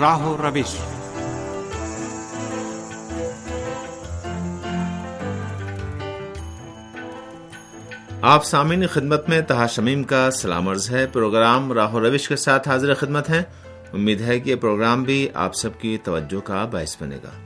راہ و روش آپ سامعین خدمت میں تہا شمیم کا سلام عرض ہے۔ پروگرام راہ و روش کے ساتھ حاضر خدمت ہیں۔ امید ہے کہ یہ پروگرام بھی آپ سب کی توجہ کا باعث بنے گا۔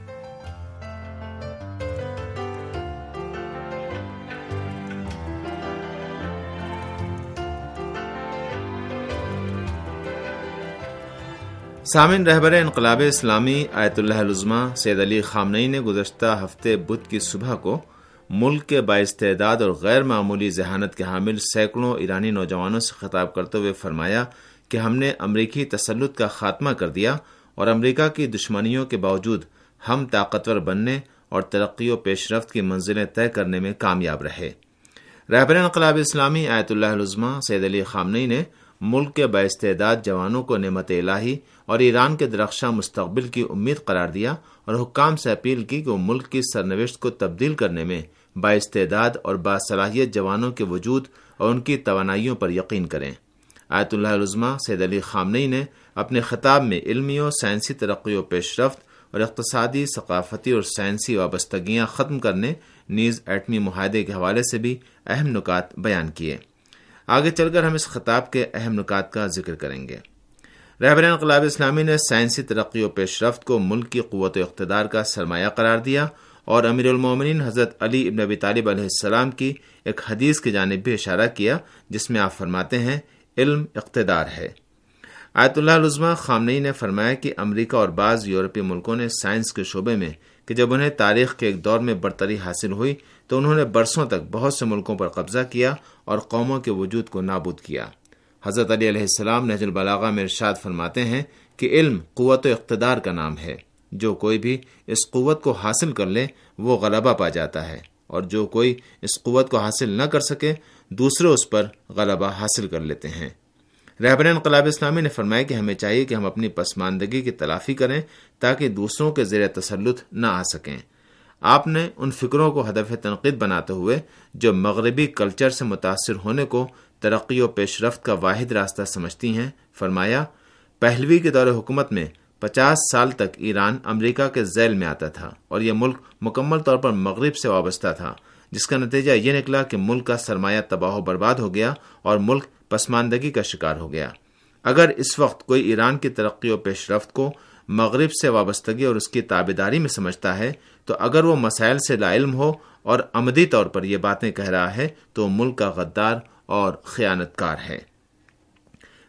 سامن رہبر انقلاب اسلامی آیت اللہ العظمہ سید علی خامنئی نے گزشتہ ہفتے بدھ کی صبح کو ملک کے بااستعداد اور غیر معمولی ذہانت کے حامل سینکڑوں ایرانی نوجوانوں سے خطاب کرتے ہوئے فرمایا کہ ہم نے امریکی تسلط کا خاتمہ کر دیا اور امریکہ کی دشمنیوں کے باوجود ہم طاقتور بننے اور ترقی و پیش رفت کی منزلیں طے کرنے میں کامیاب رہے۔ رہبر انقلاب اسلامی آیت اللہ العظمہ سید علی خامنئی نے ملک کے بااستعداد جوانوں کو نعمت الہی اور ایران کے درخشاں مستقبل کی امید قرار دیا اور حکام سے اپیل کی کہ وہ ملک کی سرنوشت کو تبدیل کرنے میں بااستعداد اور باصلاحیت جوانوں کے وجود اور ان کی توانائیوں پر یقین کریں۔ آیت اللہ العظمہ سید علی خامنئی نے اپنے خطاب میں علمی و سائنسی ترقی و پیش رفت اور اقتصادی، ثقافتی اور سائنسی وابستگیاں ختم کرنے، نیز ایٹمی معاہدے کے حوالے سے بھی اہم نکات بیان کیے۔ آگے چل کر ہم اس خطاب کے اہم نکات کا ذکر کریں گے۔ رہبر انقلاب اسلامی نے سائنسی ترقی و پیش رفت کو ملک کی قوت و اقتدار کا سرمایہ قرار دیا اور امیر المومنین حضرت علی ابن ابی طالب علیہ السلام کی ایک حدیث کی جانب بھی اشارہ کیا، جس میں آپ فرماتے ہیں، علم اقتدار ہے۔ آیت اللہ العظمہ خامنئی نے فرمایا کہ امریکہ اور بعض یورپی ملکوں نے سائنس کے شعبے میں کہ جب انہیں تاریخ کے ایک دور میں برتری حاصل ہوئی تو انہوں نے برسوں تک بہت سے ملکوں پر قبضہ کیا اور قوموں کے وجود کو نابود کیا۔ حضرت علی علیہ السلام نہج البلاغہ میں ارشاد فرماتے ہیں کہ علم قوت و اقتدار کا نام ہے۔ جو کوئی بھی اس قوت کو حاصل کر لے، وہ غلبہ پا جاتا ہے۔ اور جو کوئی اس قوت کو حاصل نہ کر سکے، دوسرے اس پر غلبہ حاصل کر لیتے ہیں۔ رہبر انقلاب اسلامی نے فرمایا کہ ہمیں چاہیے کہ ہم اپنی پسماندگی کی تلافی کریں تاکہ دوسروں کے زیر تسلط نہ آ سکیں۔ آپ نے ان فکروں کو ہدف تنقید بناتے ہوئے جو مغربی کلچر سے متاثر ہونے کو ترقی و پیش رفت کا واحد راستہ سمجھتی ہیں، فرمایا، پہلوی کے دور حکومت میں پچاس سال تک ایران امریکہ کے ذیل میں آتا تھا اور یہ ملک مکمل طور پر مغرب سے وابستہ تھا، جس کا نتیجہ یہ نکلا کہ ملک کا سرمایہ تباہ و برباد ہو گیا اور ملک پسماندگی کا شکار ہو گیا۔ اگر اس وقت کوئی ایران کی ترقی و پیش رفت کو مغرب سے وابستگی اور اس کی تابے میں سمجھتا ہے، تو اگر وہ مسائل سے لا علم ہو اور عمدی طور پر یہ باتیں کہہ رہا ہے، تو ملک کا غدار اور خیانت کار ہے۔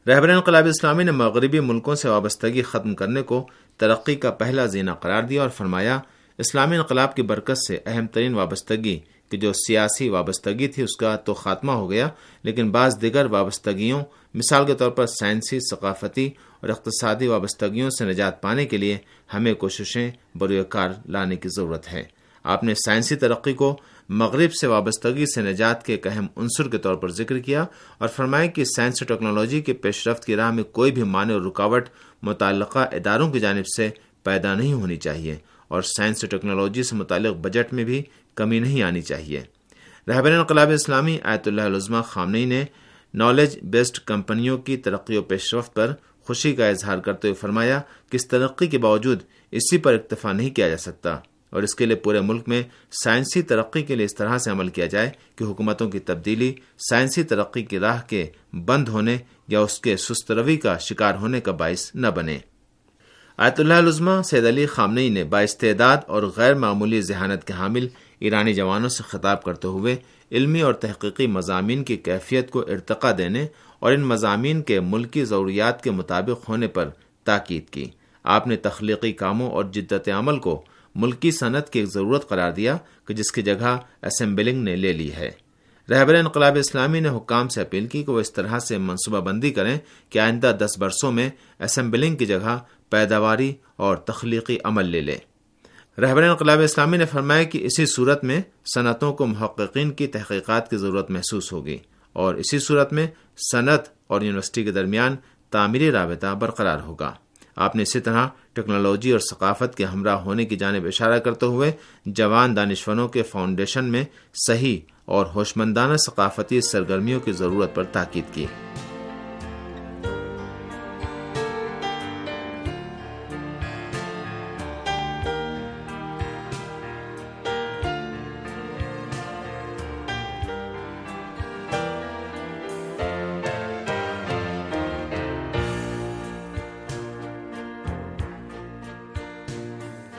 رہبر انقلاب اسلامی نے مغربی ملکوں سے وابستگی ختم کرنے کو ترقی کا پہلا زینہ قرار دیا اور فرمایا اسلامی انقلاب کی برکت سے اہم ترین وابستگی کہ جو سیاسی وابستگی تھی اس کا تو خاتمہ ہو گیا، لیکن بعض دیگر وابستگیوں، مثال کے طور پر سائنسی، ثقافتی اور اقتصادی وابستگیوں سے نجات پانے کے لیے ہمیں کوششیں بروئے کار لانے کی ضرورت ہے۔ آپ نے سائنسی ترقی کو مغرب سے وابستگی سے نجات کے ایک اہم عنصر کے طور پر ذکر کیا اور فرمایا کہ سائنس اور ٹیکنالوجی کے پیش رفت کی راہ میں کوئی بھی معنی اور رکاوٹ متعلقہ اداروں کی جانب سے پیدا نہیں ہونی چاہیے۔ اور سائنس اور ٹیکنالوجی سے متعلق بجٹ میں بھی کمی نہیں آنی چاہیے۔ رہبر انقلاب اسلامی آیت اللہ علزمہ خامنئی نے نالج بیسڈ کمپنیوں کی ترقی و پیش رفت پر خوشی کا اظہار کرتے ہوئے فرمایا کہ اس ترقی کے باوجود اسی پر اکتفا نہیں کیا جا سکتا اور اس کے لیے پورے ملک میں سائنسی ترقی کے لیے اس طرح سے عمل کیا جائے کہ حکومتوں کی تبدیلی سائنسی ترقی کی راہ کے بند ہونے یا اس کے سست روی کا شکار ہونے کا باعث نہ بنے۔ آیت اللہ علزمہ سید علی خامنئی نے بااستعداد اور غیر معمولی ذہانت کے حامل ایرانی جوانوں سے خطاب کرتے ہوئے علمی اور تحقیقی مضامین کی کیفیت کو ارتقا دینے اور ان مضامین کے ملکی ضروریات کے مطابق ہونے پر تاکید کی۔ آپ نے تخلیقی کاموں اور جدت عمل کو ملکی صنعت کی ایک ضرورت قرار دیا کہ جس کی جگہ اسمبلنگ نے لے لی ہے۔ رہبر انقلاب اسلامی نے حکام سے اپیل کی کہ وہ اس طرح سے منصوبہ بندی کریں کہ آئندہ دس برسوں میں اسمبلنگ کی جگہ پیداواری اور تخلیقی عمل لے لے۔ رہبر انقلاب اسلامی نے فرمایا کہ اسی صورت میں صنعتوں کو محققین کی تحقیقات کی ضرورت محسوس ہوگی اور اسی صورت میں صنعت اور یونیورسٹی کے درمیان تعمیری رابطہ برقرار ہوگا۔ آپ نے اسی طرح ٹیکنالوجی اور ثقافت کے ہمراہ ہونے کی جانب اشارہ کرتے ہوئے جوان دانشوروں کے فاؤنڈیشن میں صحیح اور ہوشمندانہ ثقافتی سرگرمیوں کی ضرورت پر تاکید کی۔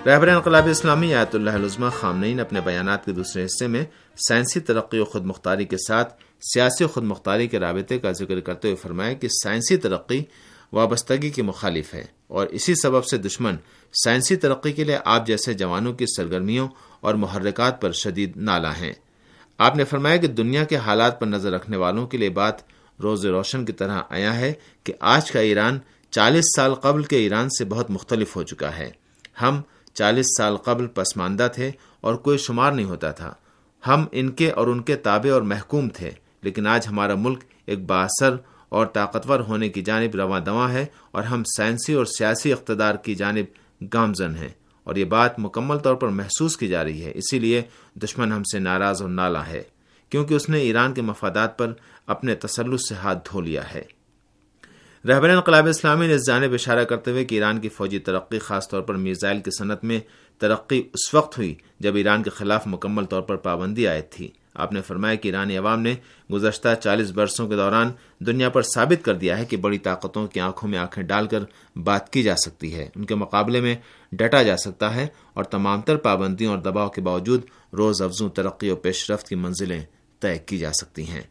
رہبر انقلاب اسلامی آیت اللہ علزمہ خامنین اپنے بیانات کے دوسرے حصے میں سائنسی ترقی و خود مختاری کے ساتھ سیاسی خود مختاری کے رابطے کا ذکر کرتے ہوئے فرمایا کہ سائنسی ترقی وابستگی کی مخالف ہے اور اسی سبب سے دشمن سائنسی ترقی کے لیے آپ جیسے جوانوں کی سرگرمیوں اور محرکات پر شدید نالا ہیں۔ آپ نے فرمایا کہ دنیا کے حالات پر نظر رکھنے والوں کے لیے بات روز روشن کی طرح آیا ہے کہ آج کا ایران چالیس سال قبل کے ایران سے بہت مختلف ہو چکا ہے۔ ہم چالیس سال قبل پسماندہ تھے اور کوئی شمار نہیں ہوتا تھا۔ ہم ان کے اور ان کے تابع اور محکوم تھے، لیکن آج ہمارا ملک ایک باثر اور طاقتور ہونے کی جانب رواں دواں ہے اور ہم سائنسی اور سیاسی اقتدار کی جانب گامزن ہیں۔ اور یہ بات مکمل طور پر محسوس کی جا رہی ہے، اسی لیے دشمن ہم سے ناراض اور نالا ہے، کیونکہ اس نے ایران کے مفادات پر اپنے تسلس سے ہاتھ دھو لیا ہے۔ رہبر انقلاب اسلامی نے اس جانب اشارہ کرتے ہوئے کہ ایران کی فوجی ترقی خاص طور پر میزائل کی صنعت میں ترقی اس وقت ہوئی جب ایران کے خلاف مکمل طور پر پابندی عائد تھی۔ آپ نے فرمایا کہ ایرانی عوام نے گزشتہ چالیس برسوں کے دوران دنیا پر ثابت کر دیا ہے کہ بڑی طاقتوں کی آنکھوں میں آنکھیں ڈال کر بات کی جا سکتی ہے۔ ان کے مقابلے میں ڈٹا جا سکتا ہے اور تمام تر پابندیوں اور دباؤ کے باوجود روز افزوں ترقی و پیش رفت کی منزلیں طے کی جا سکتی ہیں۔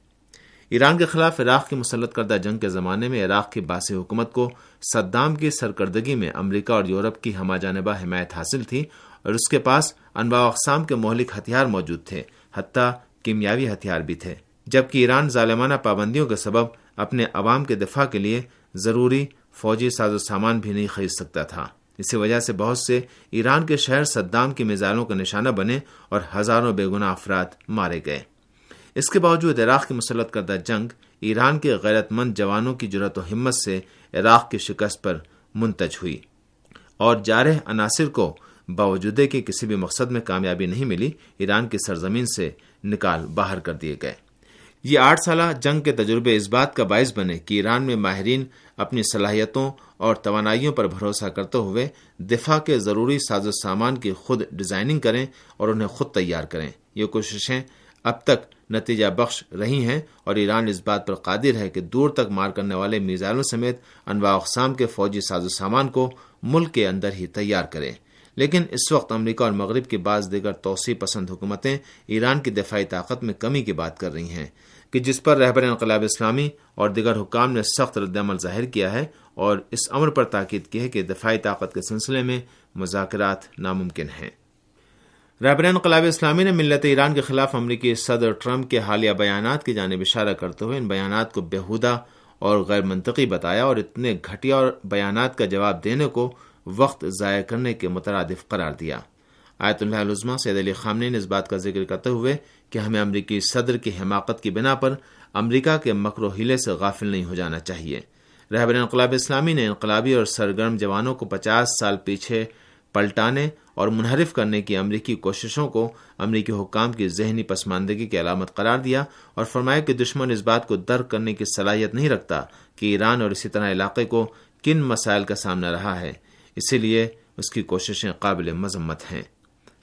ایران کے خلاف عراق کی مسلط کردہ جنگ کے زمانے میں عراق کی باس حکومت کو صدام کی سرکردگی میں امریکہ اور یورپ کی ہما جانبہ حمایت حاصل تھی اور اس کے پاس انواع اقسام کے مہلک ہتھیار موجود تھے، حتیٰ کیمیاوی ہتھیار بھی تھے، جبکہ ایران ظالمانہ پابندیوں کے سبب اپنے عوام کے دفاع کے لیے ضروری فوجی ساز و سامان بھی نہیں خرید سکتا تھا۔ اسی وجہ سے بہت سے ایران کے شہر صدام کی میزائلوں کا نشانہ بنے اور ہزاروں بے گناہ افراد مارے گئے۔ اس کے باوجود عراق کی مسلط کردہ جنگ ایران کے غیرت مند جوانوں کی جرت و ہمت سے عراق کی شکست پر منتج ہوئی اور جارح عناصر کو باوجود کے کسی بھی مقصد میں کامیابی نہیں ملی، ایران کی سرزمین سے نکال باہر کر دیے گئے۔ یہ آٹھ سالہ جنگ کے تجربے اس بات کا باعث بنے کہ ایران میں ماہرین اپنی صلاحیتوں اور توانائیوں پر بھروسہ کرتے ہوئے دفاع کے ضروری ساز و سامان کی خود ڈیزائننگ کریں اور انہیں خود تیار کریں۔ یہ کوششیں اب تک نتیجہ بخش رہی ہیں اور ایران اس بات پر قادر ہے کہ دور تک مار کرنے والے میزائلوں سمیت انواع اقسام کے فوجی ساز و سامان کو ملک کے اندر ہی تیار کرے۔ لیکن اس وقت امریکہ اور مغرب کی بعض دیگر توسیع پسند حکومتیں ایران کی دفاعی طاقت میں کمی کی بات کر رہی ہیں کہ جس پر رہبر انقلاب اسلامی اور دیگر حکام نے سخت رد عمل ظاہر کیا ہے اور اس امر پر تاکید کی ہے کہ دفاعی طاقت کے سلسلے میں مذاکرات ناممکن ہیں۔ رہبر انقلاب اسلامی نے ملت ایران کے خلاف امریکی صدر ٹرمپ کے حالیہ بیانات کی جانب اشارہ کرتے ہوئے ان بیانات کو بےحودہ اور غیر منطقی بتایا اور اتنے گھٹیا اور بیانات کا جواب دینے کو وقت ضائع کرنے کے مترادف قرار دیا۔ آیت اللہ علزمہ سید علی خامنے نے اس بات کا ذکر کرتے ہوئے کہ ہمیں امریکی صدر کی حماقت کی بنا پر امریکہ کے مکر و ہیلے سے غافل نہیں ہو جانا چاہیے۔ رہبر انقلاب اسلامی نے انقلابی اور سرگرم جوانوں کو پچاس سال پیچھے پلٹانے اور منحرف کرنے کی امریکی کوششوں کو امریکی حکام کی ذہنی پسماندگی کی علامت قرار دیا اور فرمایا کہ دشمن اس بات کو درک کرنے کی صلاحیت نہیں رکھتا کہ ایران اور اسی طرح علاقے کو کن مسائل کا سامنا رہا ہے۔ اسی لیے اس کی کوششیں قابل مذمت ہیں۔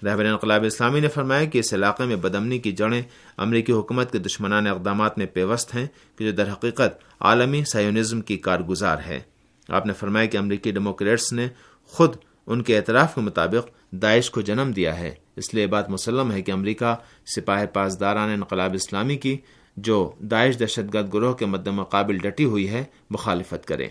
رہبر انقلاب اسلامی نے فرمایا کہ اس علاقے میں بدمنی کی جڑیں امریکی حکومت کے دشمنان اقدامات میں پیوست ہیں کہ جو در حقیقت عالمی سائونزم کی کارگزار ہے۔ آپ نے فرمایا کہ امریکی ڈیموکریٹس نے خود ان کے اعتراف کے مطابق داعش کو جنم دیا ہے۔ اس لیے بات مسلم ہے کہ امریکہ سپاہ پاسداران انقلاب اسلامی کی جو داعش دہشت گرد گروہ کے مد مقابل ڈٹی ہوئی ہے، مخالفت کرے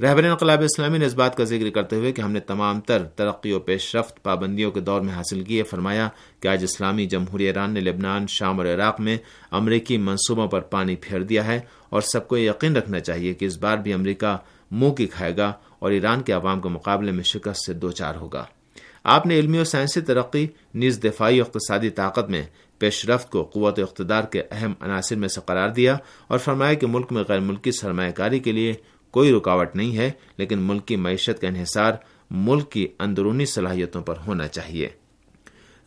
رہبر انقلاب اسلامی نے اس بات کا ذکر کرتے ہوئے کہ ہم نے تمام تر ترقی و پیش رفت پابندیوں کے دور میں حاصل کیے فرمایا کہ آج اسلامی جمہوری ایران نے لبنان، شام اور عراق میں امریکی منصوبوں پر پانی پھیر دیا ہے اور سب کو یقین رکھنا چاہیے کہ اس بار بھی امریکہ منہ کی کھائے گا اور ایران کے عوام کے مقابلے میں شکست سے دو چار ہوگا۔ آپ نے علمی اور سائنسی ترقی نیز دفاعی اقتصادی طاقت میں پیش رفت کو قوت اقتدار کے اہم عناصر میں سے قرار دیا اور فرمایا کہ ملک میں غیر ملکی سرمایہ کاری کے لیے کوئی رکاوٹ نہیں ہے، لیکن ملک کی معیشت کا انحصار ملک کی اندرونی صلاحیتوں پر ہونا چاہیے۔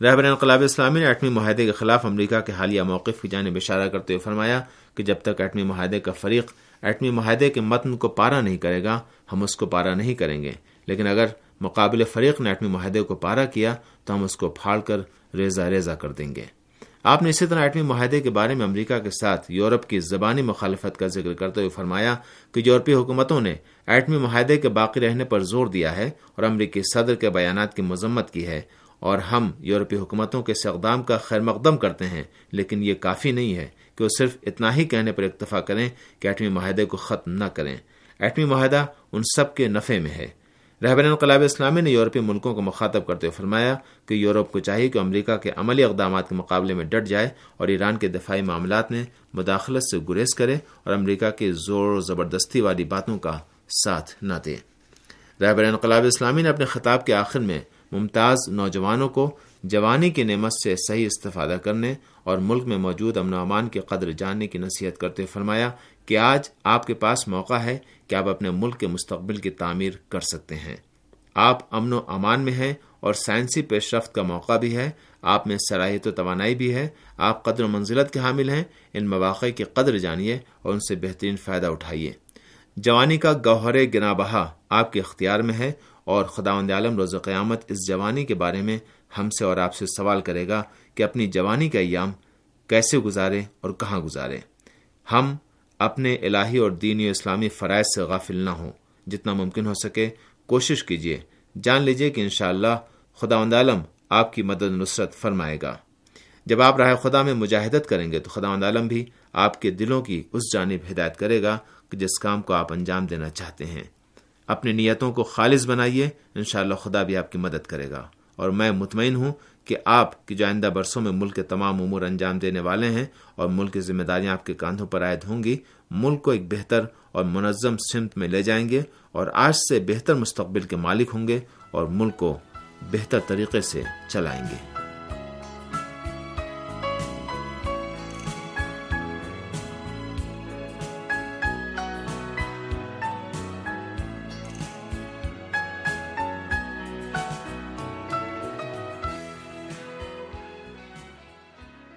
رہبر انقلاب اسلامی نے ایٹمی معاہدے کے خلاف امریکہ کے حالیہ موقف کی جانب اشارہ کرتے ہوئے فرمایا کہ جب تک ایٹمی معاہدے کا فریق ایٹمی معاہدے کے متن کو پارا نہیں کرے گا، ہم اس کو پارا نہیں کریں گے۔ لیکن اگر مقابل فریق نے ایٹمی معاہدے کو پارا کیا، تو ہم اس کو پھاڑ کر ریزہ ریزہ کر دیں گے۔ آپ نے اسی طرح ایٹمی معاہدے کے بارے میں امریکہ کے ساتھ یورپ کی زبانی مخالفت کا ذکر کرتے ہوئے فرمایا کہ یورپی حکومتوں نے ایٹمی معاہدے کے باقی رہنے پر زور دیا ہے اور امریکی صدر کے بیانات کی مذمت کی ہے۔ اور ہم یورپی حکومتوں کے اس اقدام کا خیر مقدم کرتے ہیں، لیکن یہ کافی نہیں ہے۔ کہ وہ صرف اتنا ہی کہنے پر اکتفا کریں کہ ایٹمی معاہدے کو ختم نہ کریں۔ ایٹمی معاہدہ ان سب کے نفع میں ہے۔ رہبر انقلاب اسلامی نے یورپی ملکوں کو مخاطب کرتے ہوئے فرمایا کہ یورپ کو چاہیے کہ امریکہ کے عملی اقدامات کے مقابلے میں ڈٹ جائے اور ایران کے دفاعی معاملات میں مداخلت سے گریز کرے اور امریکہ کی زور و زبردستی والی باتوں کا ساتھ نہ دے۔ رہبر انقلاب اسلامی نے اپنے خطاب کے آخر میں ممتاز نوجوانوں کو جوانی کی نعمت سے صحیح استفادہ کرنے اور ملک میں موجود امن و امان کی قدر جاننے کی نصیحت کرتے فرمایا کہ آج آپ کے پاس موقع ہے کہ آپ اپنے ملک کے مستقبل کی تعمیر کر سکتے ہیں۔ آپ امن و امان میں ہیں اور سائنسی پیش رفت کا موقع بھی ہے۔ آپ میں صلاحیت و توانائی بھی ہے۔ آپ قدر و منزلت کے حامل ہیں۔ ان مواقع کی قدر جانیے اور ان سے بہترین فائدہ اٹھائیے۔ جوانی کا گوہر گنا بہا آپ کے اختیار میں ہے اور خداوند عالم روز قیامت اس جوانی کے بارے میں ہم سے اور آپ سے سوال کرے گا کہ اپنی جوانی کا ایام کیسے گزارے اور کہاں گزارے۔ ہم اپنے الہی اور دینی و اسلامی فرائض سے غافل نہ ہوں۔ جتنا ممکن ہو سکے کوشش کیجیے جان لیجیے کہ انشاءاللہ خدا عالم آپ کی مدد نصرت فرمائے گا۔ جب آپ راہ خدا میں مجاہدت کریں گے تو خدا عالم بھی آپ کے دلوں کی اس جانب ہدایت کرے گا کہ جس کام کو آپ انجام دینا چاہتے ہیں۔ اپنی نیتوں کو خالص بنائیے، انشاءاللہ خدا بھی آپ کی مدد کرے گا۔ اور میں مطمئن ہوں کہ آپ کی جو آئندہ برسوں میں ملک کے تمام امور انجام دینے والے ہیں اور ملک کی ذمہ داریاں آپ کے کاندھوں پر عائد ہوں گی، ملک کو ایک بہتر اور منظم سمت میں لے جائیں گے اور آج سے بہتر مستقبل کے مالک ہوں گے اور ملک کو بہتر طریقے سے چلائیں گے۔